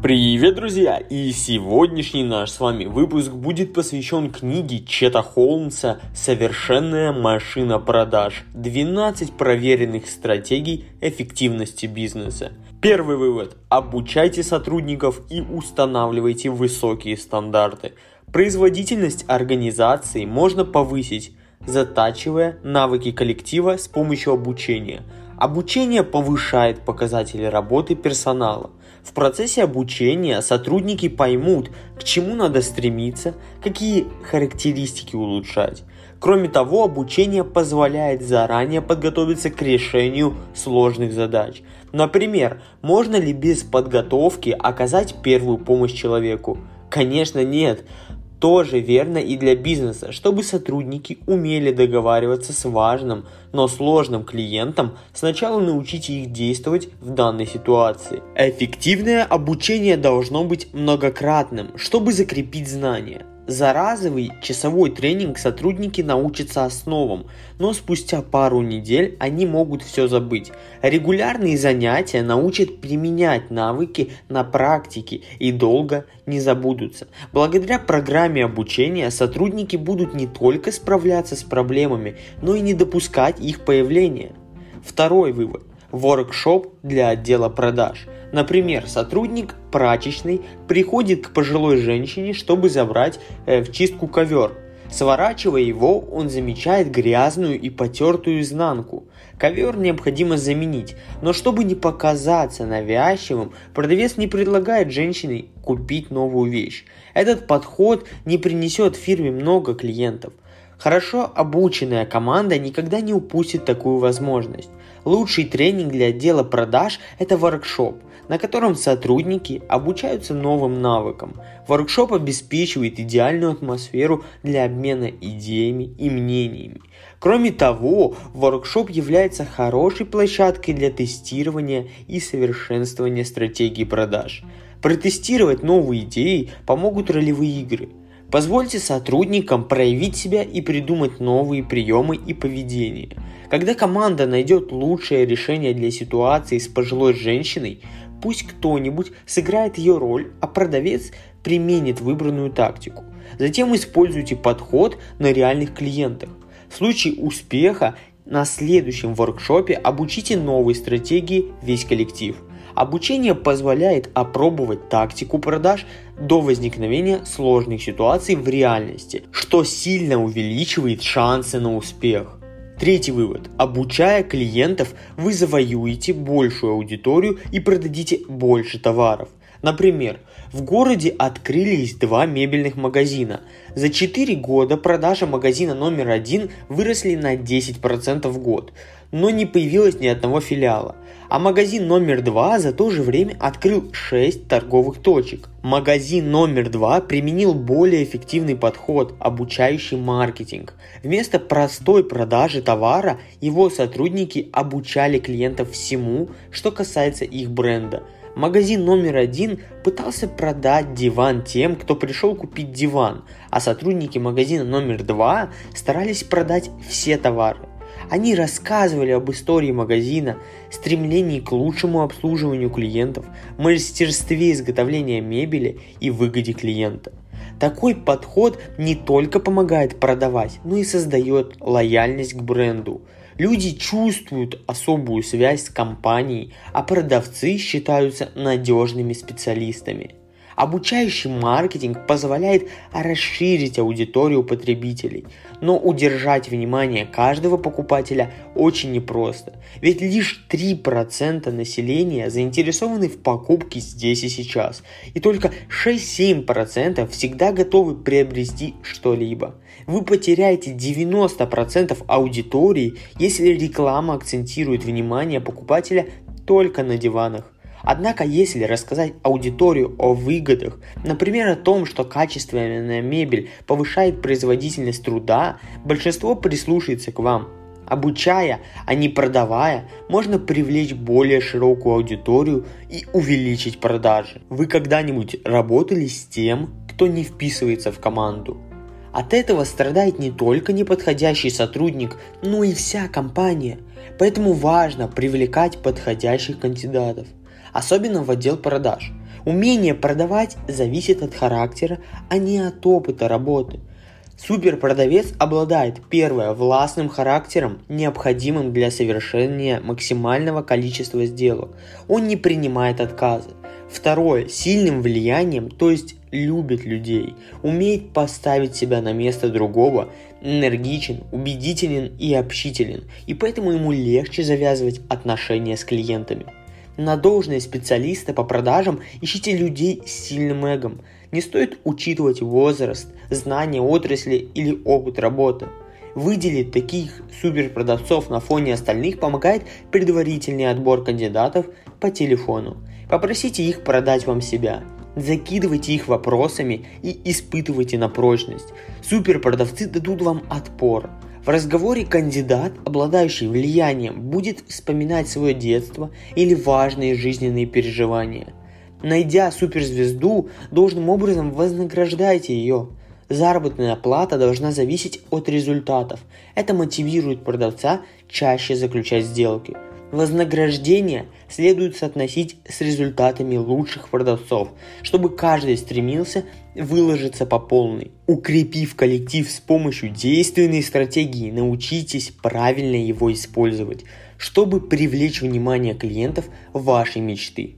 Привет, друзья! И сегодняшний наш с вами выпуск будет посвящен книге Чета Холмса «Совершенная машина продаж. 12 проверенных стратегий эффективности бизнеса». Первый вывод. Обучайте сотрудников и устанавливайте высокие стандарты. Производительность организации можно повысить, затачивая навыки коллектива с помощью обучения. Обучение повышает показатели работы персонала. В процессе обучения сотрудники поймут, к чему надо стремиться, какие характеристики улучшать. Кроме того, обучение позволяет заранее подготовиться к решению сложных задач. Например, можно ли без подготовки оказать первую помощь человеку? Конечно нет. Тоже верно и для бизнеса, чтобы сотрудники умели договариваться с важным, но сложным клиентом, сначала научите их действовать в данной ситуации. Эффективное обучение должно быть многократным, чтобы закрепить знания. За разовый часовой тренинг сотрудники научатся основам, но спустя пару недель они могут все забыть. Регулярные занятия научат применять навыки на практике и долго не забудутся. Благодаря программе обучения сотрудники будут не только справляться с проблемами, но и не допускать их появления. Второй вывод. Воркшоп для отдела продаж – Например, сотрудник прачечной приходит к пожилой женщине, чтобы забрать э, в чистку ковер. Сворачивая его, он замечает грязную и потертую изнанку. Ковер необходимо заменить, но чтобы не показаться навязчивым, продавец не предлагает женщине купить новую вещь. Этот подход не принесет фирме много клиентов. Хорошо обученная команда никогда не упустит такую возможность. Лучший тренинг для отдела продаж – это воркшоп на котором сотрудники обучаются новым навыкам. Воркшоп обеспечивает идеальную атмосферу для обмена идеями и мнениями. Кроме того, воркшоп является хорошей площадкой для тестирования и совершенствования стратегии продаж. Протестировать новые идеи помогут ролевые игры. Позвольте сотрудникам проявить себя и придумать новые приемы и поведения. Когда команда найдет лучшее решение для ситуации с пожилой женщиной, Пусть кто-нибудь сыграет ее роль, а продавец применит выбранную тактику. Затем используйте подход на реальных клиентах. В случае успеха на следующем воркшопе обучите новой стратегии весь коллектив. Обучение позволяет опробовать тактику продаж до возникновения сложных ситуаций в реальности, что сильно увеличивает шансы на успех. Третий вывод. Обучая клиентов, вы завоюете большую аудиторию и продадите больше товаров. Например, в городе открылись два мебельных магазина. За 4 года продажи магазина номер один выросли на 10% в год но не появилось ни одного филиала. А магазин номер два за то же время открыл 6 торговых точек. Магазин номер два применил более эффективный подход, обучающий маркетинг. Вместо простой продажи товара его сотрудники обучали клиентов всему, что касается их бренда. Магазин номер один пытался продать диван тем, кто пришел купить диван, а сотрудники магазина номер два старались продать все товары. Они рассказывали об истории магазина, стремлении к лучшему обслуживанию клиентов, мастерстве изготовления мебели и выгоде клиента. Такой подход не только помогает продавать, но и создает лояльность к бренду. Люди чувствуют особую связь с компанией, а продавцы считаются надежными специалистами. Обучающий маркетинг позволяет расширить аудиторию потребителей, но удержать внимание каждого покупателя очень непросто, ведь лишь 3% населения заинтересованы в покупке здесь и сейчас, и только 6-7% всегда готовы приобрести что-либо. Вы потеряете 90% аудитории, если реклама акцентирует внимание покупателя только на диванах. Однако, если рассказать аудиторию о выгодах, например, о том, что качественная мебель повышает производительность труда, большинство прислушается к вам. Обучая, а не продавая, можно привлечь более широкую аудиторию и увеличить продажи. Вы когда-нибудь работали с тем, кто не вписывается в команду? От этого страдает не только неподходящий сотрудник, но и вся компания. Поэтому важно привлекать подходящих кандидатов особенно в отдел продаж. Умение продавать зависит от характера, а не от опыта работы. Суперпродавец обладает, первое, властным характером, необходимым для совершения максимального количества сделок. Он не принимает отказы. Второе, сильным влиянием, то есть любит людей, умеет поставить себя на место другого, энергичен, убедителен и общителен, и поэтому ему легче завязывать отношения с клиентами. На должность специалиста по продажам ищите людей с сильным эгом. Не стоит учитывать возраст, знания отрасли или опыт работы. Выделить таких суперпродавцов на фоне остальных помогает предварительный отбор кандидатов по телефону. Попросите их продать вам себя. Закидывайте их вопросами и испытывайте на прочность. Суперпродавцы дадут вам отпор. В разговоре кандидат, обладающий влиянием, будет вспоминать свое детство или важные жизненные переживания. Найдя суперзвезду, должным образом вознаграждайте ее. Заработная плата должна зависеть от результатов. Это мотивирует продавца чаще заключать сделки. Вознаграждение следует соотносить с результатами лучших продавцов, чтобы каждый стремился выложиться по полной. Укрепив коллектив с помощью действенной стратегии, научитесь правильно его использовать, чтобы привлечь внимание клиентов вашей мечты.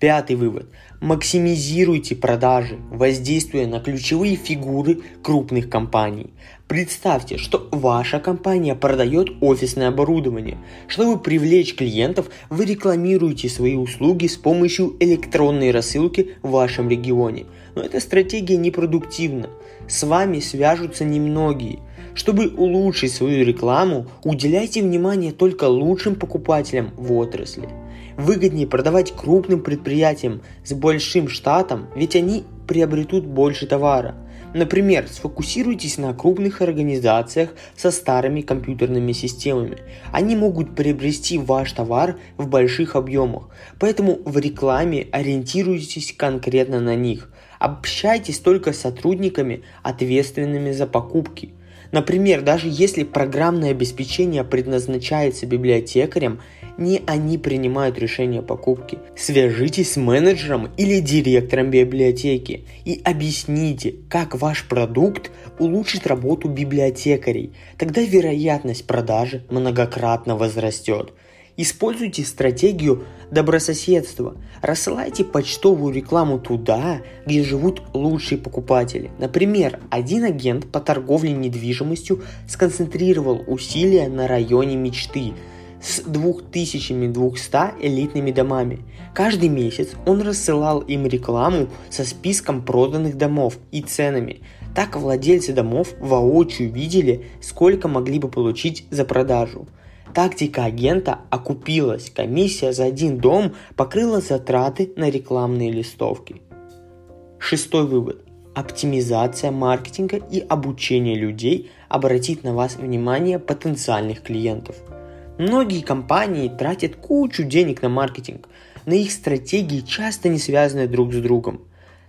Пятый вывод. Максимизируйте продажи, воздействуя на ключевые фигуры крупных компаний. Представьте, что ваша компания продает офисное оборудование. Чтобы привлечь клиентов, вы рекламируете свои услуги с помощью электронной рассылки в вашем регионе. Но эта стратегия непродуктивна. С вами свяжутся немногие. Чтобы улучшить свою рекламу, уделяйте внимание только лучшим покупателям в отрасли. Выгоднее продавать крупным предприятиям с большим штатом, ведь они приобретут больше товара. Например, сфокусируйтесь на крупных организациях со старыми компьютерными системами. Они могут приобрести ваш товар в больших объемах, поэтому в рекламе ориентируйтесь конкретно на них. Общайтесь только с сотрудниками, ответственными за покупки. Например, даже если программное обеспечение предназначается библиотекарям, не они принимают решение о покупке. Свяжитесь с менеджером или директором библиотеки и объясните, как ваш продукт улучшит работу библиотекарей. Тогда вероятность продажи многократно возрастет. Используйте стратегию добрососедства. Рассылайте почтовую рекламу туда, где живут лучшие покупатели. Например, один агент по торговле недвижимостью сконцентрировал усилия на районе мечты с 2200 элитными домами. Каждый месяц он рассылал им рекламу со списком проданных домов и ценами. Так владельцы домов воочию видели, сколько могли бы получить за продажу. Тактика агента окупилась. Комиссия за один дом покрыла затраты на рекламные листовки. Шестой вывод. Оптимизация маркетинга и обучение людей обратит на вас внимание потенциальных клиентов. Многие компании тратят кучу денег на маркетинг, но их стратегии часто не связаны друг с другом.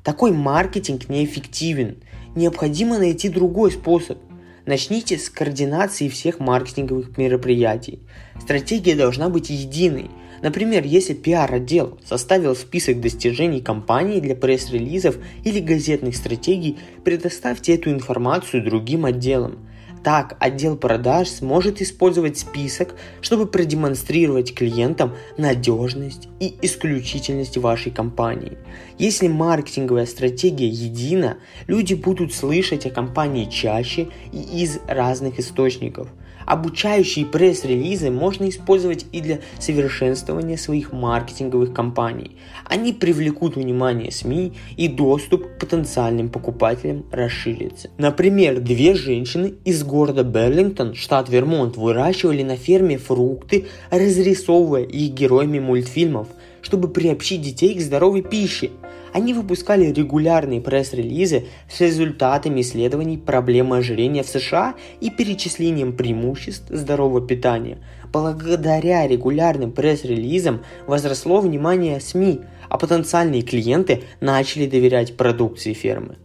Такой маркетинг неэффективен. Необходимо найти другой способ. Начните с координации всех маркетинговых мероприятий. Стратегия должна быть единой. Например, если пиар-отдел составил список достижений компании для пресс-релизов или газетных стратегий, предоставьте эту информацию другим отделам. Так отдел продаж сможет использовать список, чтобы продемонстрировать клиентам надежность и исключительность вашей компании. Если маркетинговая стратегия едина, люди будут слышать о компании чаще и из разных источников – Обучающие пресс-релизы можно использовать и для совершенствования своих маркетинговых кампаний. Они привлекут внимание СМИ и доступ к потенциальным покупателям расширится. Например, две женщины из города Берлингтон, штат Вермонт, выращивали на ферме фрукты, разрисовывая их героями мультфильмов, чтобы приобщить детей к здоровой пище – они выпускали регулярные пресс-релизы с результатами исследований проблемы ожирения в США и перечислением преимуществ здорового питания. Благодаря регулярным пресс-релизам возросло внимание СМИ, а потенциальные клиенты начали доверять продукции фермы.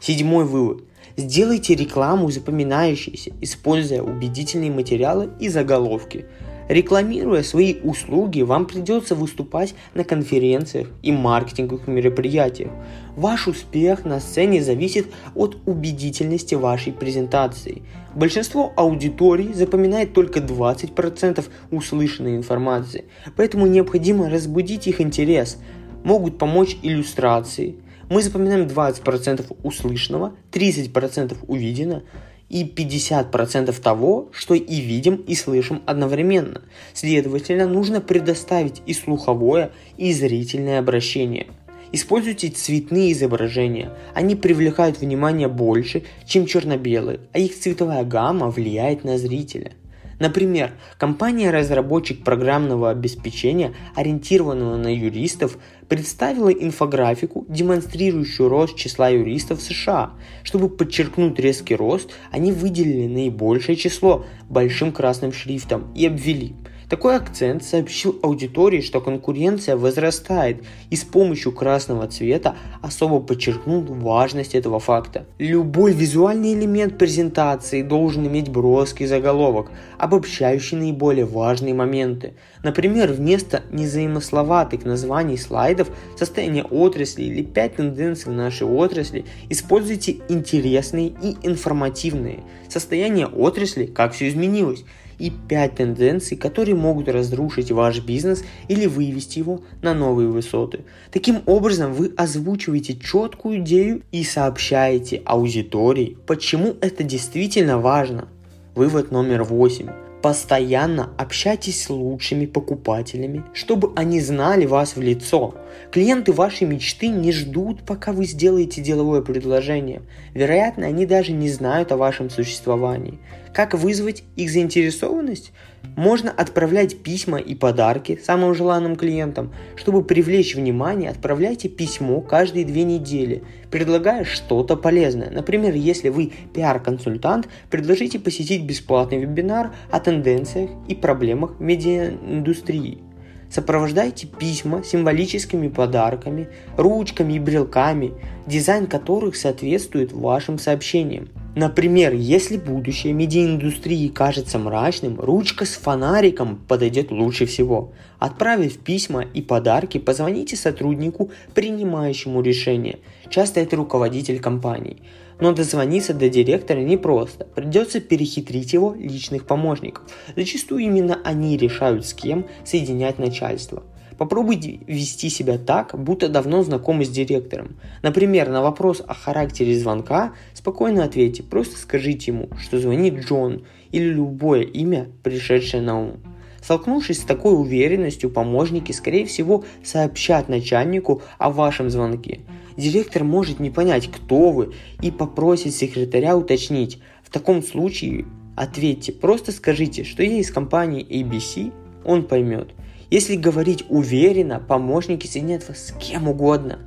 Седьмой вывод. Сделайте рекламу запоминающейся, используя убедительные материалы и заголовки. Рекламируя свои услуги, вам придется выступать на конференциях и маркетинговых мероприятиях. Ваш успех на сцене зависит от убедительности вашей презентации. Большинство аудиторий запоминает только 20% услышанной информации, поэтому необходимо разбудить их интерес. Могут помочь иллюстрации. Мы запоминаем 20% услышанного, 30% увиденного, и 50% того, что и видим, и слышим одновременно. Следовательно, нужно предоставить и слуховое, и зрительное обращение. Используйте цветные изображения. Они привлекают внимание больше, чем черно-белые, а их цветовая гамма влияет на зрителя – Например, компания-разработчик программного обеспечения, ориентированного на юристов, представила инфографику, демонстрирующую рост числа юристов США. Чтобы подчеркнуть резкий рост, они выделили наибольшее число большим красным шрифтом и обвели – такой акцент сообщил аудитории, что конкуренция возрастает и с помощью красного цвета особо подчеркнул важность этого факта. Любой визуальный элемент презентации должен иметь броский заголовок, обобщающий наиболее важные моменты. Например, вместо незаимословатых названий слайдов состояние отрасли или 5 тенденций в нашей отрасли используйте интересные и информативные. Состояние отрасли, как все изменилось, и 5 тенденций, которые могут разрушить ваш бизнес или вывести его на новые высоты. Таким образом, вы озвучиваете четкую идею и сообщаете аудитории, почему это действительно важно. Вывод номер 8. Постоянно общайтесь с лучшими покупателями, чтобы они знали вас в лицо. Клиенты вашей мечты не ждут, пока вы сделаете деловое предложение. Вероятно, они даже не знают о вашем существовании. Как вызвать их заинтересованность? Можно отправлять письма и подарки самым желанным клиентам. Чтобы привлечь внимание, отправляйте письмо каждые две недели, предлагая что-то полезное. Например, если вы пиар-консультант, предложите посетить бесплатный вебинар о тенденциях и проблемах медиаиндустрии. Сопровождайте письма символическими подарками, ручками и брелками, дизайн которых соответствует вашим сообщениям. Например, если будущее медиаиндустрии кажется мрачным, ручка с фонариком подойдет лучше всего. Отправив письма и подарки, позвоните сотруднику, принимающему решение. Часто это руководитель компании. Но дозвониться до директора непросто. Придется перехитрить его личных помощников. Зачастую именно они решают, с кем соединять начальство. Попробуйте вести себя так, будто давно знакомы с директором. Например, на вопрос о характере звонка спокойно ответьте, просто скажите ему, что звонит Джон или любое имя, пришедшее на ум. Столкнувшись с такой уверенностью, помощники, скорее всего, сообщат начальнику о вашем звонке. Директор может не понять, кто вы, и попросит секретаря уточнить. В таком случае ответьте, просто скажите, что я из компании ABC, он поймет – если говорить уверенно, помощники соединят вас с кем угодно.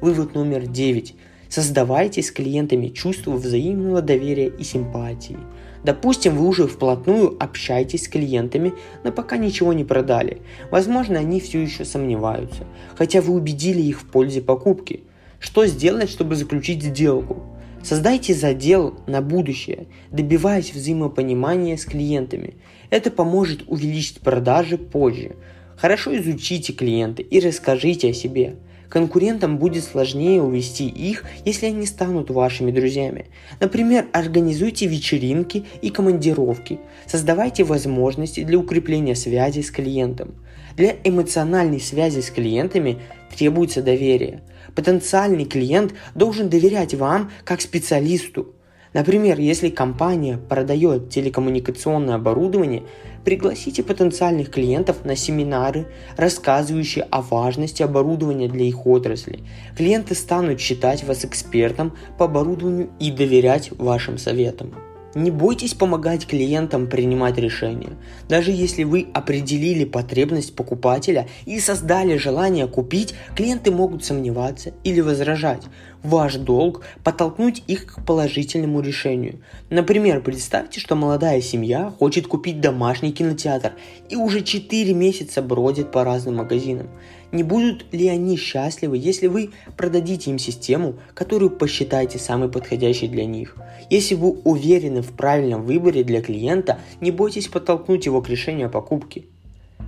Вывод номер 9. Создавайте с клиентами чувство взаимного доверия и симпатии. Допустим, вы уже вплотную общаетесь с клиентами, но пока ничего не продали. Возможно, они все еще сомневаются, хотя вы убедили их в пользе покупки. Что сделать, чтобы заключить сделку? Создайте задел на будущее, добиваясь взаимопонимания с клиентами. Это поможет увеличить продажи позже. Хорошо изучите клиента и расскажите о себе. Конкурентам будет сложнее увести их, если они станут вашими друзьями. Например, организуйте вечеринки и командировки, создавайте возможности для укрепления связи с клиентом. Для эмоциональной связи с клиентами требуется доверие – Потенциальный клиент должен доверять вам как специалисту. Например, если компания продает телекоммуникационное оборудование, пригласите потенциальных клиентов на семинары, рассказывающие о важности оборудования для их отрасли. Клиенты станут считать вас экспертом по оборудованию и доверять вашим советам. Не бойтесь помогать клиентам принимать решения. Даже если вы определили потребность покупателя и создали желание купить, клиенты могут сомневаться или возражать. Ваш долг – подтолкнуть их к положительному решению. Например, представьте, что молодая семья хочет купить домашний кинотеатр и уже 4 месяца бродит по разным магазинам. Не будут ли они счастливы, если вы продадите им систему, которую посчитаете самой подходящей для них? Если вы уверены в правильном выборе для клиента, не бойтесь подтолкнуть его к решению о покупке.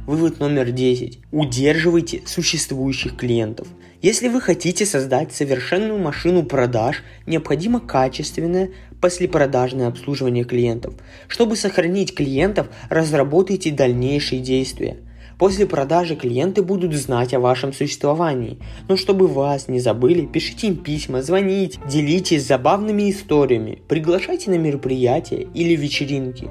Вывод номер 10. Удерживайте существующих клиентов. Если вы хотите создать совершенную машину продаж, необходимо качественное послепродажное обслуживание клиентов. Чтобы сохранить клиентов, разработайте дальнейшие действия. После продажи клиенты будут знать о вашем существовании. Но чтобы вас не забыли, пишите им письма, звоните, делитесь забавными историями, приглашайте на мероприятия или вечеринки.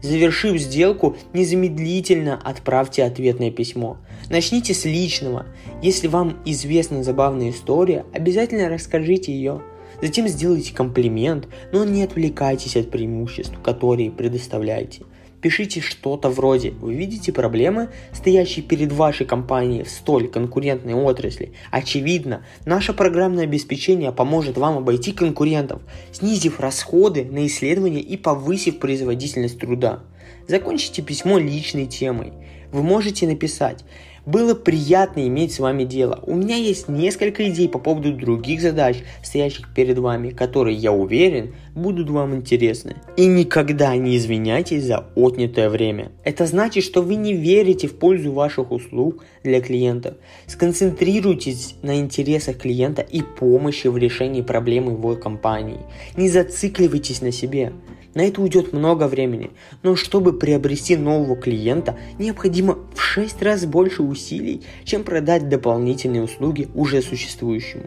Завершив сделку, незамедлительно отправьте ответное письмо. Начните с личного. Если вам известна забавная история, обязательно расскажите ее. Затем сделайте комплимент, но не отвлекайтесь от преимуществ, которые предоставляете. Пишите что-то вроде «Вы видите проблемы, стоящие перед вашей компанией в столь конкурентной отрасли? Очевидно, наше программное обеспечение поможет вам обойти конкурентов, снизив расходы на исследования и повысив производительность труда». Закончите письмо личной темой. Вы можете написать было приятно иметь с вами дело. У меня есть несколько идей по поводу других задач, стоящих перед вами, которые, я уверен, будут вам интересны. И никогда не извиняйтесь за отнятое время. Это значит, что вы не верите в пользу ваших услуг для клиентов. Сконцентрируйтесь на интересах клиента и помощи в решении проблем его компании. Не зацикливайтесь на себе. На это уйдет много времени, но чтобы приобрести нового клиента, необходимо в 6 раз больше усилий, чем продать дополнительные услуги уже существующему.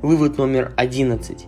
Вывод номер 11.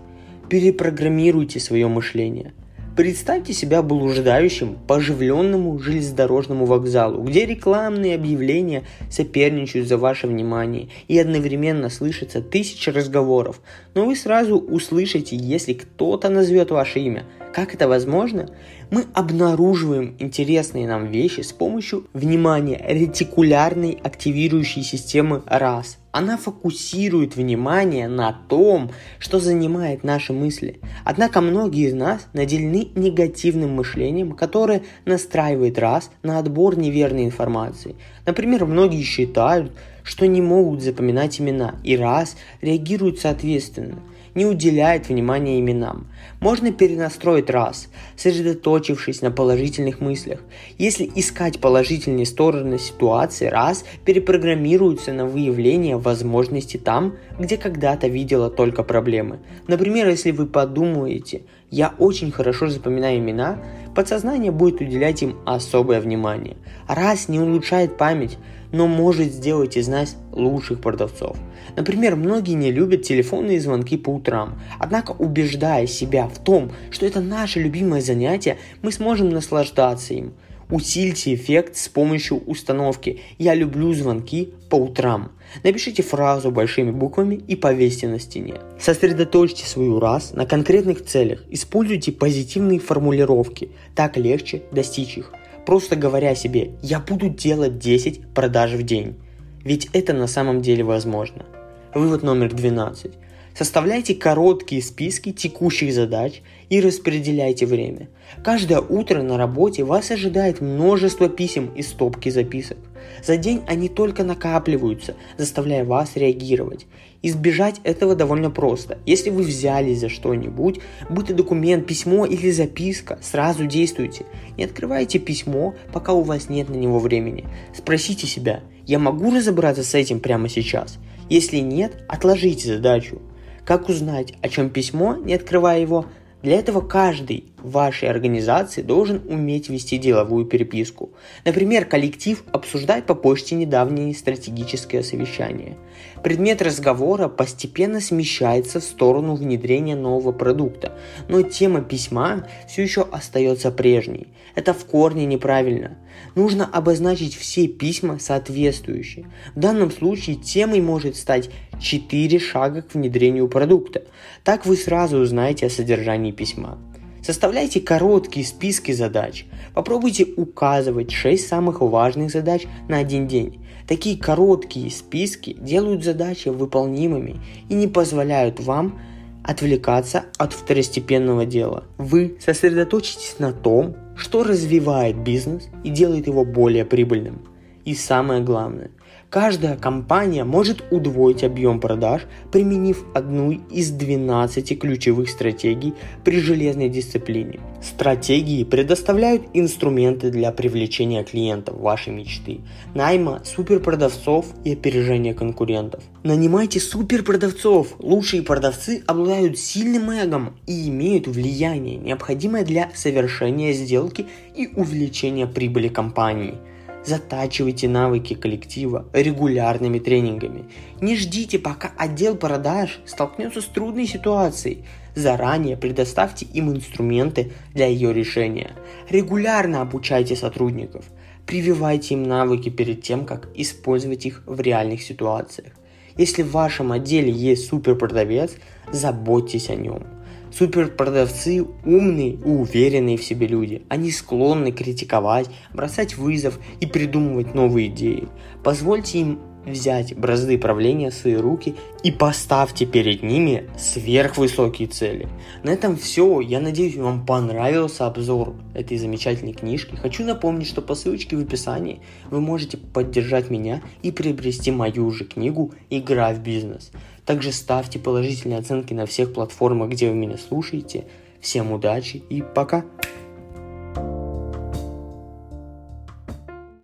Перепрограммируйте свое мышление. Представьте себя блуждающим по оживленному железнодорожному вокзалу, где рекламные объявления соперничают за ваше внимание и одновременно слышится тысяча разговоров, но вы сразу услышите, если кто-то назовет ваше имя – как это возможно? Мы обнаруживаем интересные нам вещи с помощью внимания ретикулярной активирующей системы РАС. Она фокусирует внимание на том, что занимает наши мысли. Однако многие из нас наделены негативным мышлением, которое настраивает РАС на отбор неверной информации. Например, многие считают, что не могут запоминать имена, и РАС реагируют соответственно – не уделяет внимания именам. Можно перенастроить раз, сосредоточившись на положительных мыслях. Если искать положительные стороны ситуации, раз перепрограммируется на выявление возможностей там, где когда-то видела только проблемы. Например, если вы подумаете «я очень хорошо запоминаю имена», подсознание будет уделять им особое внимание. Раз не улучшает память, но может сделать из нас лучших продавцов. Например, многие не любят телефонные звонки по утрам, однако убеждая себя в том, что это наше любимое занятие, мы сможем наслаждаться им. Усильте эффект с помощью установки «Я люблю звонки по утрам». Напишите фразу большими буквами и повесьте на стене. Сосредоточьте свою раз на конкретных целях. Используйте позитивные формулировки. Так легче достичь их просто говоря себе «я буду делать 10 продаж в день». Ведь это на самом деле возможно. Вывод номер 12. Составляйте короткие списки текущих задач и распределяйте время. Каждое утро на работе вас ожидает множество писем и стопки записок. За день они только накапливаются, заставляя вас реагировать. Избежать этого довольно просто. Если вы взялись за что-нибудь, будь то документ, письмо или записка, сразу действуйте. Не открывайте письмо, пока у вас нет на него времени. Спросите себя, я могу разобраться с этим прямо сейчас? Если нет, отложите задачу. Как узнать, о чем письмо, не открывая его? Для этого каждый в вашей организации должен уметь вести деловую переписку. Например, коллектив обсуждает по почте недавнее стратегическое совещание. Предмет разговора постепенно смещается в сторону внедрения нового продукта, но тема письма все еще остается прежней. Это в корне неправильно. Нужно обозначить все письма соответствующие. В данном случае темой может стать 4 шага к внедрению продукта. Так вы сразу узнаете о содержании письма. Составляйте короткие списки задач. Попробуйте указывать 6 самых важных задач на один день. Такие короткие списки делают задачи выполнимыми и не позволяют вам отвлекаться от второстепенного дела. Вы сосредоточитесь на том, что развивает бизнес и делает его более прибыльным. И самое главное, Каждая компания может удвоить объем продаж, применив одну из 12 ключевых стратегий при железной дисциплине. Стратегии предоставляют инструменты для привлечения клиентов вашей мечты, найма суперпродавцов и опережения конкурентов. Нанимайте суперпродавцов. Лучшие продавцы обладают сильным эгом и имеют влияние, необходимое для совершения сделки и увеличения прибыли компании – Затачивайте навыки коллектива регулярными тренингами. Не ждите, пока отдел продаж столкнется с трудной ситуацией. Заранее предоставьте им инструменты для ее решения. Регулярно обучайте сотрудников. Прививайте им навыки перед тем, как использовать их в реальных ситуациях. Если в вашем отделе есть суперпродавец, заботьтесь о нем – Суперпродавцы умные и уверенные в себе люди. Они склонны критиковать, бросать вызов и придумывать новые идеи. Позвольте им взять бразды правления в свои руки и поставьте перед ними сверхвысокие цели. На этом все. Я надеюсь, вам понравился обзор этой замечательной книжки. Хочу напомнить, что по ссылочке в описании вы можете поддержать меня и приобрести мою же книгу «Игра в бизнес». Также ставьте положительные оценки на всех платформах, где вы меня слушаете. Всем удачи и пока!